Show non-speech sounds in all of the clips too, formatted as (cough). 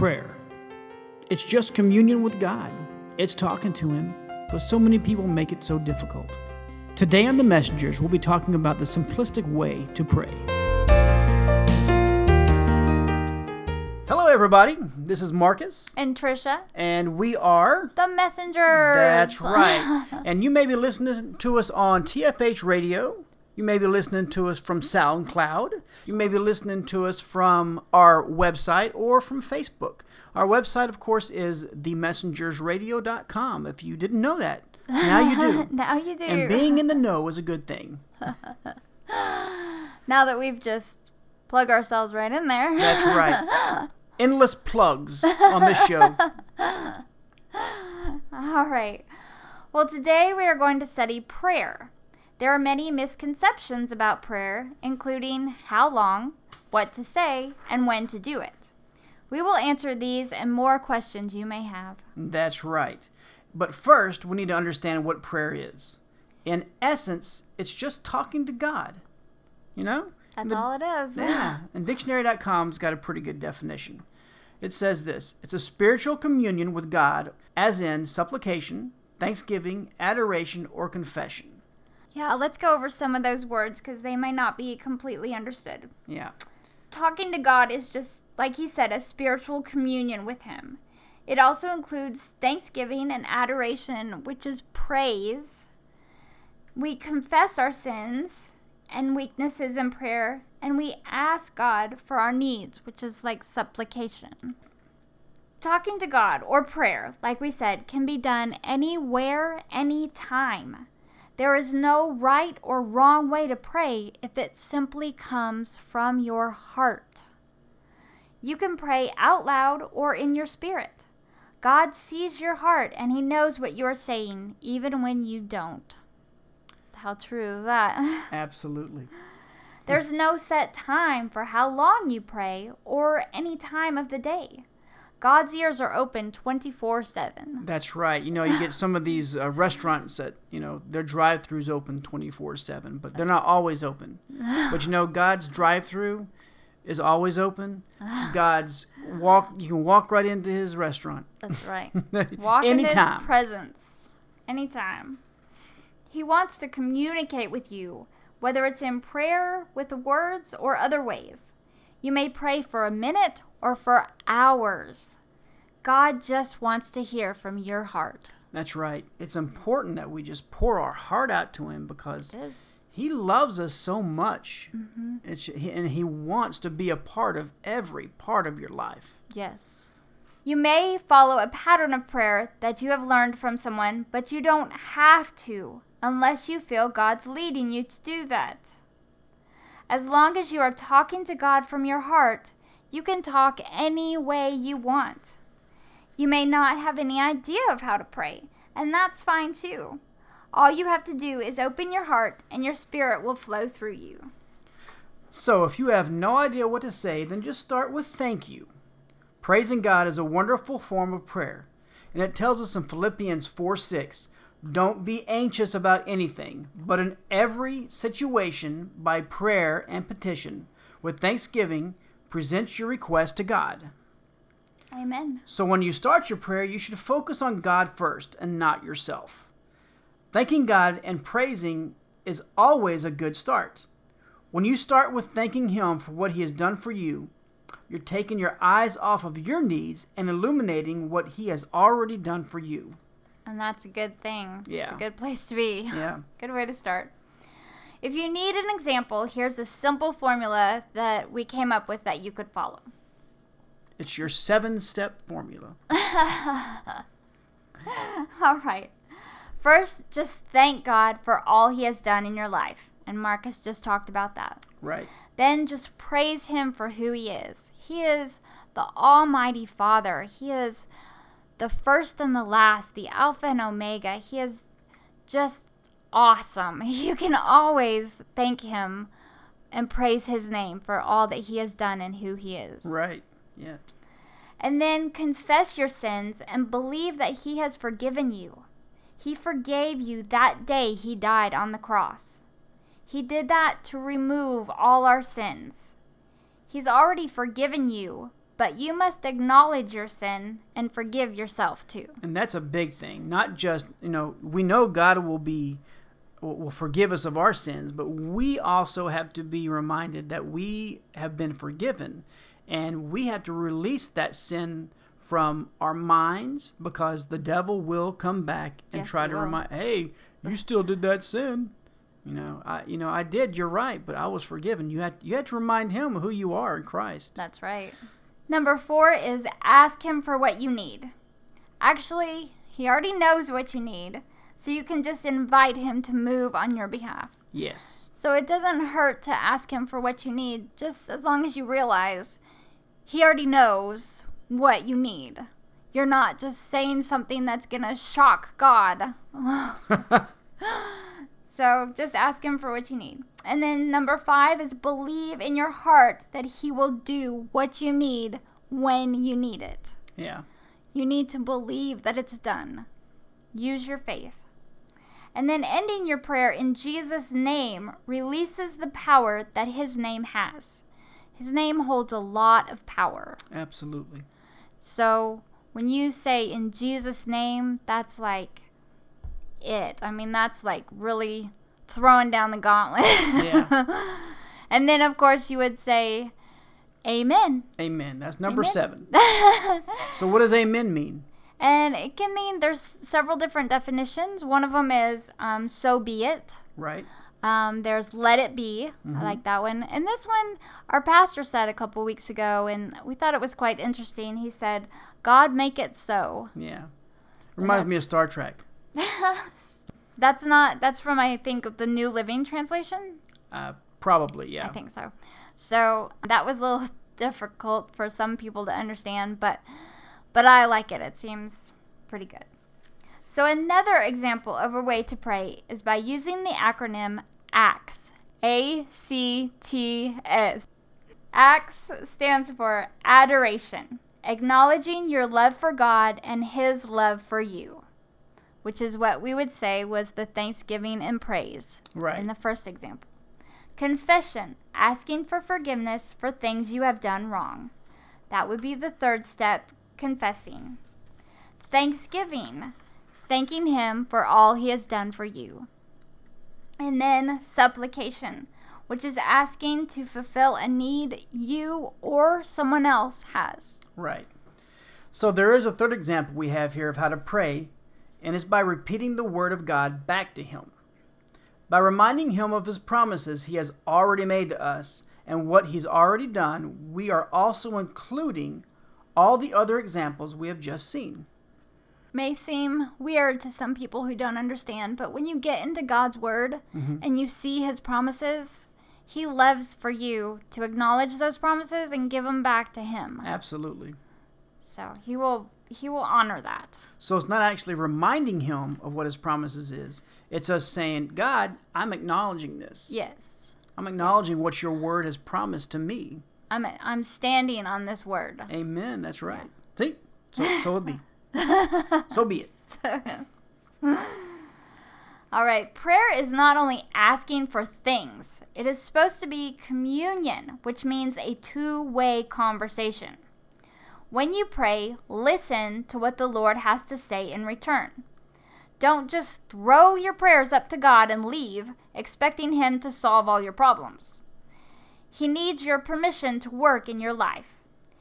prayer. It's just communion with God, it's talking to Him, but so many people make it so difficult. Today on The Messengers, we'll be talking about the simplistic way to pray. Hello, everybody. This is Marcus, And Trisha, and we are. the messengers. That's right. (laughs) and you may be listening to us on TFH Radio. You may be listening to us from SoundCloud. You may be listening to us from our website or from Facebook. Our website, of course, is themessengersradio.com. If you didn't know that, now you do. (laughs) now you do. And being in the (laughs) know is a good thing. (laughs) now that we've just plugged ourselves right in there. That's right. Endless plugs on this show. All right. Well, today we are going to study prayer. There are many misconceptions about prayer, including how long, what to say, and when to do it. We will answer these and more questions you may have. That's right. But first, we need to understand what prayer is. In essence, it's just talking to God. You know? That's The- all it is. Yeah. And dictionary.com's got a pretty good definition. It says this it's a spiritual communion with God, as in supplication, thanksgiving, adoration, or confession. Yeah, uh, let's go over some of those words because they might not be completely understood. Yeah. talking to God is just, like he said, a spiritual communion with Him. It also includes thanksgiving and adoration, which is praise. We confess our sins and weaknesses in prayer, and we ask God for our needs, which is like supplication. Talking to God or prayer, like we said, can be done anywhere, anytime. There is no right or wrong way to pray if it simply comes from your heart. You can pray out loud or in your spirit. God sees your heart and He knows what you are saying, even when you don't. How true is that? (laughs) Absolutely. There's no set time for how long you pray or any time of the day. God's ears are open 24 7. That's right. You know, you get some of these uh, restaurants that, you know, their drive throughs open 24 7, but they're not always open. (sighs) but you know, God's drive through is always open. God's walk, you can walk right into his restaurant. That's right. (laughs) Walk in Anytime. his presence. Anytime. He wants to communicate with you, whether it's in prayer, with words, or other ways. You may pray for a minute or for hours. God just wants to hear from your heart. That's right. It's important that we just pour our heart out to him because he loves us so much. Mm-hmm. It's, he- and he wants to be a part of every part of your life. Yes. You may follow a pattern of prayer that you have learned from someone, but you don't have to unless you feel God's leading you to do that. As long as you are talking to God from your heart, you can talk any way you want. You may not have any idea of how to pray, and that's fine too. All you have to do is open your heart, and your spirit will flow through you. So, if you have no idea what to say, then just start with thank you. Praising God is a wonderful form of prayer, and it tells us in Philippians 4 6 don't be anxious about anything, but in every situation, by prayer and petition, with thanksgiving, present your request to God. Amen. So, when you start your prayer, you should focus on God first and not yourself. Thanking God and praising is always a good start. When you start with thanking Him for what He has done for you, you're taking your eyes off of your needs and illuminating what He has already done for you. And that's a good thing. It's Yeah. a good place to be. Yeah. (laughs) Good way to start. If you need an example, here's a simple formula that we came up with that you could follow. It's your seven step formula. (laughs) All right. First, just thank God for all He has done in your life. And Marcus just talked about that. Right. Then just praise Him for who He is. He is the Almighty Father. He is the first and the last, the Alpha and Omega. He is just awesome. (laughs) You can always thank Him and praise His name for all that He has done and who He is. Right. Yeah. And then confess your sins and believe that He has forgiven you. He forgave you that day He died on the cross. He did that to remove all our sins. He's already forgiven you, but you must acknowledge your sin and forgive yourself too. And that's a big thing. Not just, you know, we know God will be will forgive us of our sins, but we also have to be reminded that we have been forgiven and we have to release that sin from our minds because the devil will come back and Yes, try to will. remind, "Hey, you still did that sin." You know, I you know, I did, you're right, but I was forgiven. You had you had to remind him who you are in Christ. That's right. Number four is ask him for what you need. Actually, he already knows what you need, so you can just invite him to move on your behalf. Yes. So it doesn't hurt to ask him for what you need, just as long as you realize he already knows what you need. You're not just saying something that's going to shock God. (laughs) (laughs) (laughs) so just ask him for what you need. And then number five is believe in your heart that he will do what you need when you need it. Yeah. You need to believe that it's done. Use your faith. And then ending your prayer in Jesus' name releases the power that his name has. His name holds a lot of power. Absolutely. So when you say in Jesus' name, that's like it. I mean, that's like really throwing down the gauntlet. Yeah. (laughs) and then, of course, you would say, Amen. Amen. That's number Amen. 7. (laughs) so what does amen mean? And it can mean there's several different definitions. One of them is um, so be it. Right? Um, there's let it be. I like that one. And this one, our pastor said a couple weeks ago, and we thought it was quite interesting. He said, God make it so. Yeah. Reminds me of Star Trek. (laughs) That's not, that's from, I think, the New Living Translation. Uh, probably, yeah. I think so. So that was a little (laughs) difficult for some people to understand, but but I like it. It seems pretty good. So another example of a way to pray is by using the acronym ACTS. A C T S. ACTS stands for adoration, acknowledging your love for God and his love for you, which is what we would say was the thanksgiving and praise Right. in the first example. Confession, asking for forgiveness for things you have done wrong. That would be the third step, confessing. Thanksgiving, thanking Him for all He has done for you. And then supplication, which is asking to fulfill a need you or someone else has. Right. So there is a third example we have here of how to pray, and it's by repeating the word of God back to him. By reminding him of his promises he has already made to us and what he's already done, we are also including all the other examples we have just seen. may seem weird to some people who don't understand, but when you get into God's Word mm-hmm. and you see His promises, He loves for you to acknowledge those promises and give them back to Him. Absolutely. So He will He will honor that. So it's not actually reminding him of what his promises is. It's us saying, God, I'm acknowledging this. Yes, I'm acknowledging what your word has promised to me. I'm I'm standing on this word. Amen. That's right. See? So, so it be. (laughs) so be it. (laughs) All right, prayer is not only asking for things, it is supposed to be communion, which means a two way conversation. When you pray, listen to what the Lord has to say in return. Don't just throw your prayers up to God and leave, expecting Him to solve all your problems. He needs your permission to work in your life.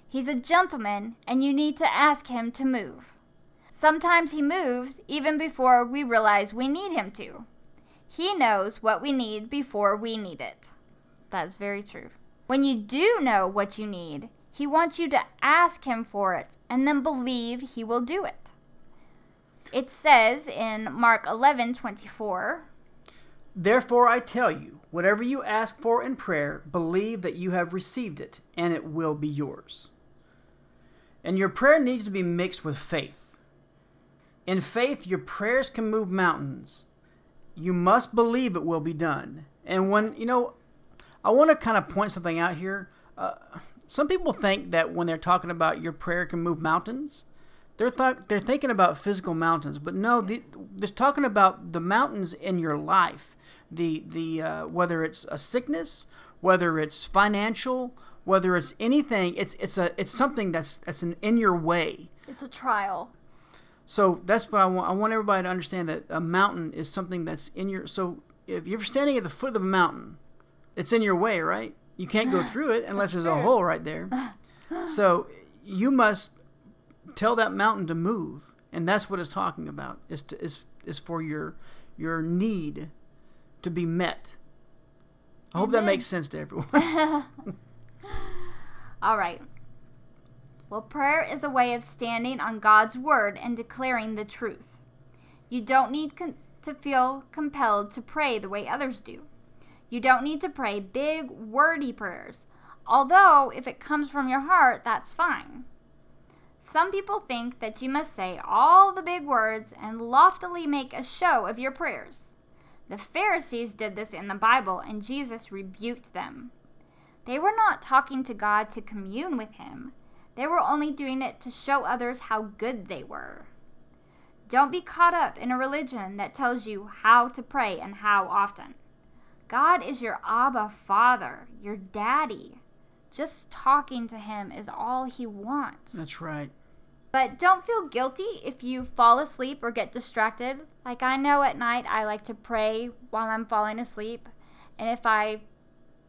He's a gentleman, and you need to ask Him to move. Sometimes he moves even before we realize we need him to. He knows what we need before we need it. That's very true. When you do know what you need, he wants you to ask him for it and then believe he will do it. It says in Mark 11:24, Therefore I tell you, whatever you ask for in prayer, believe that you have received it, and it will be yours. And your prayer needs to be mixed with faith. In faith, your prayers can move mountains. You must believe it will be done. And when, you know, I want to kind of point something out here. Uh, some people think that when they're talking about your prayer can move mountains, they're th- they're thinking about physical mountains, but no, the, they're talking about the mountains in your life. The the uh, whether it's a sickness, whether it's financial, whether it's anything, it's it's a it's something that's that's an, in your way. It's a trial. So that's what I want. I want everybody to understand that a mountain is something that's in your. So if you're standing at the foot of a mountain, it's in your way, right? You can't go (laughs) through it unless there's a hole right there. (laughs) So you must tell that mountain to move, and that's what it's talking about. Is to, is is for your your need to be met. I hope that makes sense to everyone. (laughs) All right. Well, prayer is a way of standing on God's word and declaring the truth. You don't need con- to feel compelled to pray the way others do. You don't need to pray big, wordy prayers, although if it comes from your heart, that's fine. Some people think that you must say all the big words and loftily make a show of your prayers. The Pharisees did this in the Bible, and Jesus rebuked them. They were not talking to God to commune with Him. They were only doing it to show others how good they were. Don't be caught up in a religion that tells you how to pray and how often. God is your Abba Father, your daddy. Just talking to Him is all He wants. that's right. But don't feel guilty if you fall asleep or get distracted. Like I know at night I like to pray while I'm falling asleep. And if I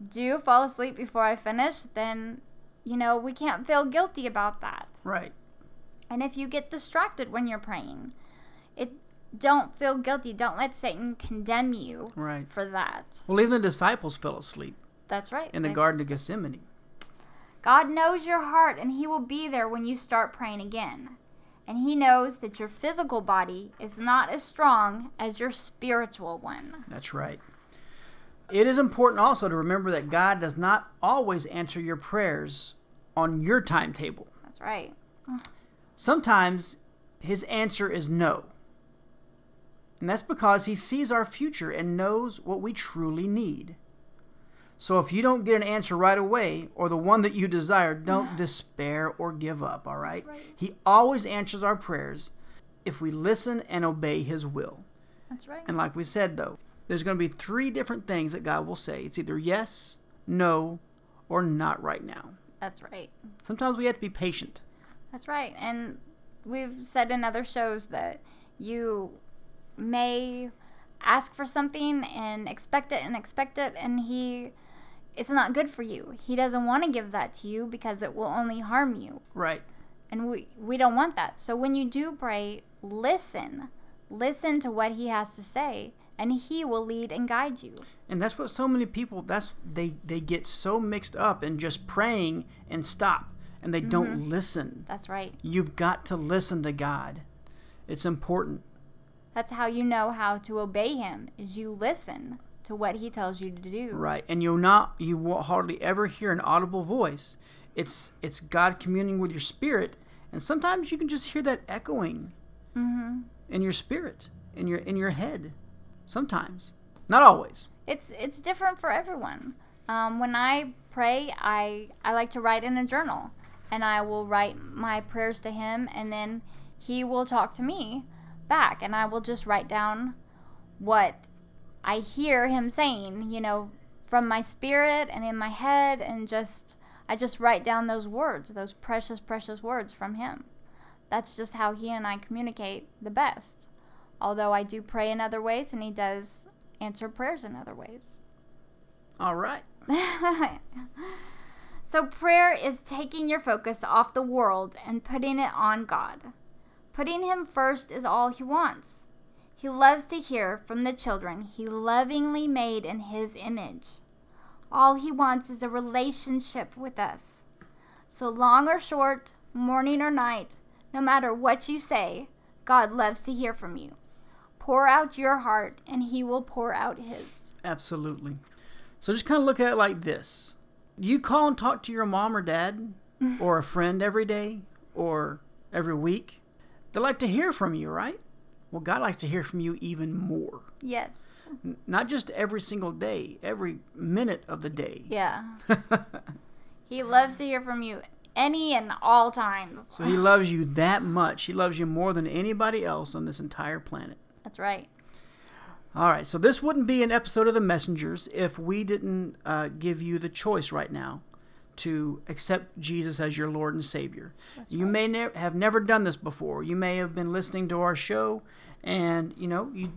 do fall asleep before I finish, then, you know, we can't feel guilty about that. Right. And if you get distracted when you're praying, don't feel guilty. Don't let Satan condemn you Right. for that. Well, even the disciples fell asleep That's right. in the Garden of Gethsemane. God knows your heart and He will be there when you start praying again. And He knows that your physical body is not as strong as your spiritual one. That's right. It is important also to remember that God does not always answer your prayers on your timetable. That's right. Sometimes his answer is no. And that's because he sees our future and knows what we truly need. So if you don't get an answer right away or the one that you desire, don't (sighs) despair or give up, all right? right. He always answers our prayers if we listen and obey his will. That's right. And like we said, though, there's going to be three different things that God will say. It's either yes, no, or not right now. That's right. Sometimes we have to be patient. That's right. And we've said in other shows that you may ask for something and expect it and expect it and he it's not good for you. He doesn't want to give that to you because it will only harm you. Right. And we we don't want that. So when you do pray, listen. Listen to what he has to say and he will lead and guide you. And that's what so many people that's they they get so mixed up in just praying and stop and they don't mm-hmm. listen. That's right. You've got to listen to God. It's important. That's how you know how to obey him is you listen to what he tells you to do. Right. And you'll not you won't hardly ever hear an audible voice. It's it's God communing with your spirit and sometimes you can just hear that echoing Mhm. in your spirit, in your in your head. Sometimes. Not always. It's it's different for everyone. Um, when I pray, I I like to write in a journal, and I will write my prayers to Him, and then He will talk to me back, and I will just write down what I hear Him saying, you know, from my spirit and in my head, and just I just write down those words, those precious precious words from Him. That's just how He and I communicate the best. Although I do pray in other ways, and He does answer prayers in other ways. All right. (laughs) so, prayer is taking your focus off the world and putting it on God. Putting Him first is all He wants. He loves to hear from the children He lovingly made in His image. All He wants is a relationship with us. So, long or short, morning or night, no matter what you say, God loves to hear from you. Pour out your heart, and He will pour out His. Absolutely. So just kind of look at it like this. You call and talk to your mom or dad (laughs) or a friend every day or every week. They like to hear from you, right? Well, God likes to hear from you even more. Yes. N- Not just every single day, every minute of the day. Yeah. (laughs) He loves to hear from you any and all times. So he loves you that much. He loves you more than anybody else on this entire planet. That's right. All right, so this wouldn't be an episode of The Messengers if we didn't uh, give you the choice right now to accept Jesus as your Lord and Savior. you may ne- have never done this before. You may have been listening to our show and, you know, you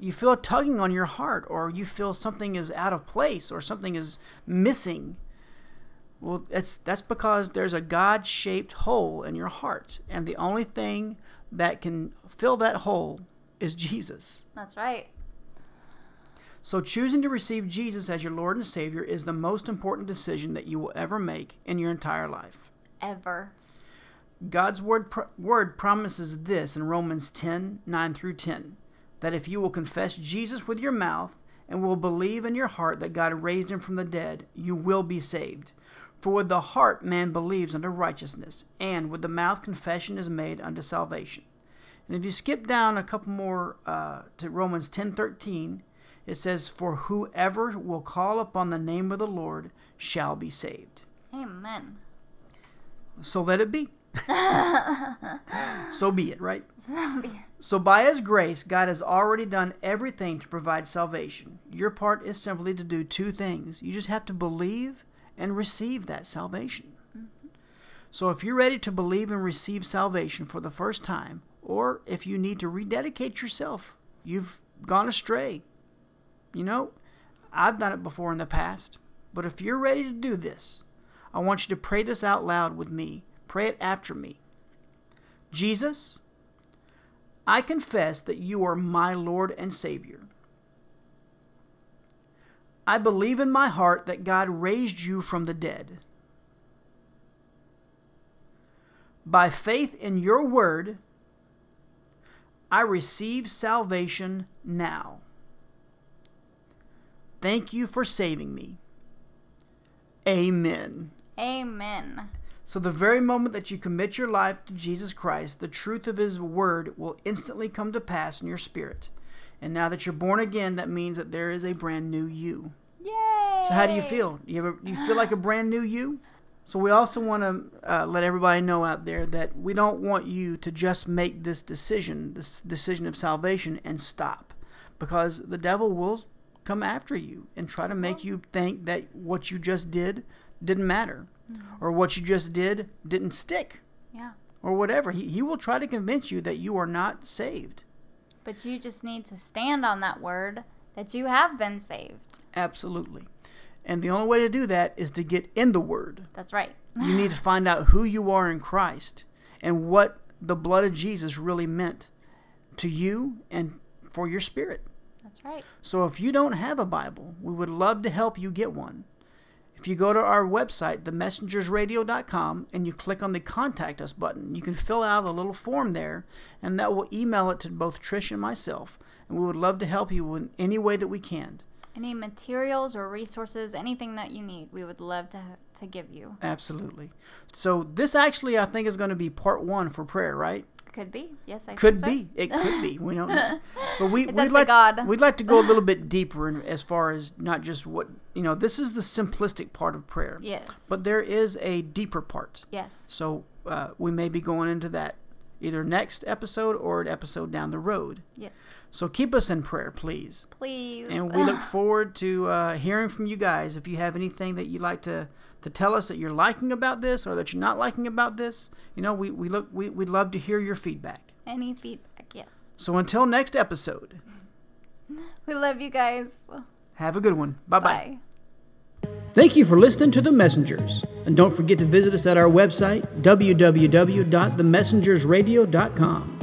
you feel a tugging on your heart or you feel something is out of place or something is missing. Well, that's that's because there's a God-shaped hole in your heart and the only thing that can fill that hole is (laughs) Jesus. That's right. So, choosing to receive Jesus as your Lord and Savior is the most important decision that you will ever make in your entire life. Ever. God's word, pro- word promises this in Romans 10 9 through 10 that if you will confess Jesus with your mouth and will believe in your heart that God raised him from the dead, you will be saved. For with the heart man believes unto righteousness, and with the mouth confession is made unto salvation. And if you skip down a couple more uh, to Romans ten thirteen, it says, For whoever will call upon the name of the Lord shall be saved. Amen. So let it be. (laughs) so be it, right? Zombie. So, by His grace, God has already done everything to provide salvation. Your part is simply to do two things you just have to believe and receive that salvation. Mm-hmm. So, if you're ready to believe and receive salvation for the first time, or if you need to rededicate yourself, you've gone astray. You know, I've done it before in the past. But if you're ready to do this, I want you to pray this out loud with me. Pray it after me. Jesus, I confess that you are my Lord and Savior. I believe in my heart that God raised you from the dead. By faith in your word, I receive salvation now. Thank you for saving me. Amen. Amen. So, the very moment that you commit your life to Jesus Christ, the truth of His Word will instantly come to pass in your spirit. And now that you're born again, that means that there is a brand new you. Yay! So, how do you feel? You ever you feel like a (sighs) brand new you? So, we also want to uh, let everybody know out there that we don't want you to just make this decision, this decision of salvation, and stop, because the devil will come after you and try to make you think that what you just did didn't matter mm-hmm. or what you just did didn't stick Yeah. or whatever. He, he will try to convince you that you are not saved. But you just need to stand on that word that you have been saved. Absolutely. And the only way to do that is to get in the Word. That's right. You need to (laughs) find out who you are in Christ and what the blood of Jesus really meant to you and for your spirit. That's right. So if you don't have a Bible, we would love to help you get one. If you go to our website, themessengersradio.com, and you click on the Contact Us button, you can fill out a little form there, and that will email it to both Trish and myself. And we would love to help you in any way that we can. Any materials or resources, anything that you need, we would love to to give you. Absolutely. So this actually, I think, is going to be part one for prayer, right? Could be. Yes, I Could so. be. It could be. We don't know. (laughs) But we, we'd, like God. we'd like to go a little (laughs) bit deeper in, as far as not just what you know. This is the simplistic part of prayer, Yes. but there is a deeper part. yes. So uh, we may be going into that either next episode or an episode down the road. Yes. So keep us in prayer, please. Please. And we look (laughs) forward to uh, hearing from you guys. If you have anything that you'd like to, to tell us that you're liking about this or that you're not liking about this, you know, we, we look we, we'd love to hear your feedback. Any feedback? Yes. So until next episode, (laughs) We love you guys. have a good one. Bye bye. Bye. Thank you for listening to The Messengers. And don't forget to visit us at our website, www.themessengersradio.com.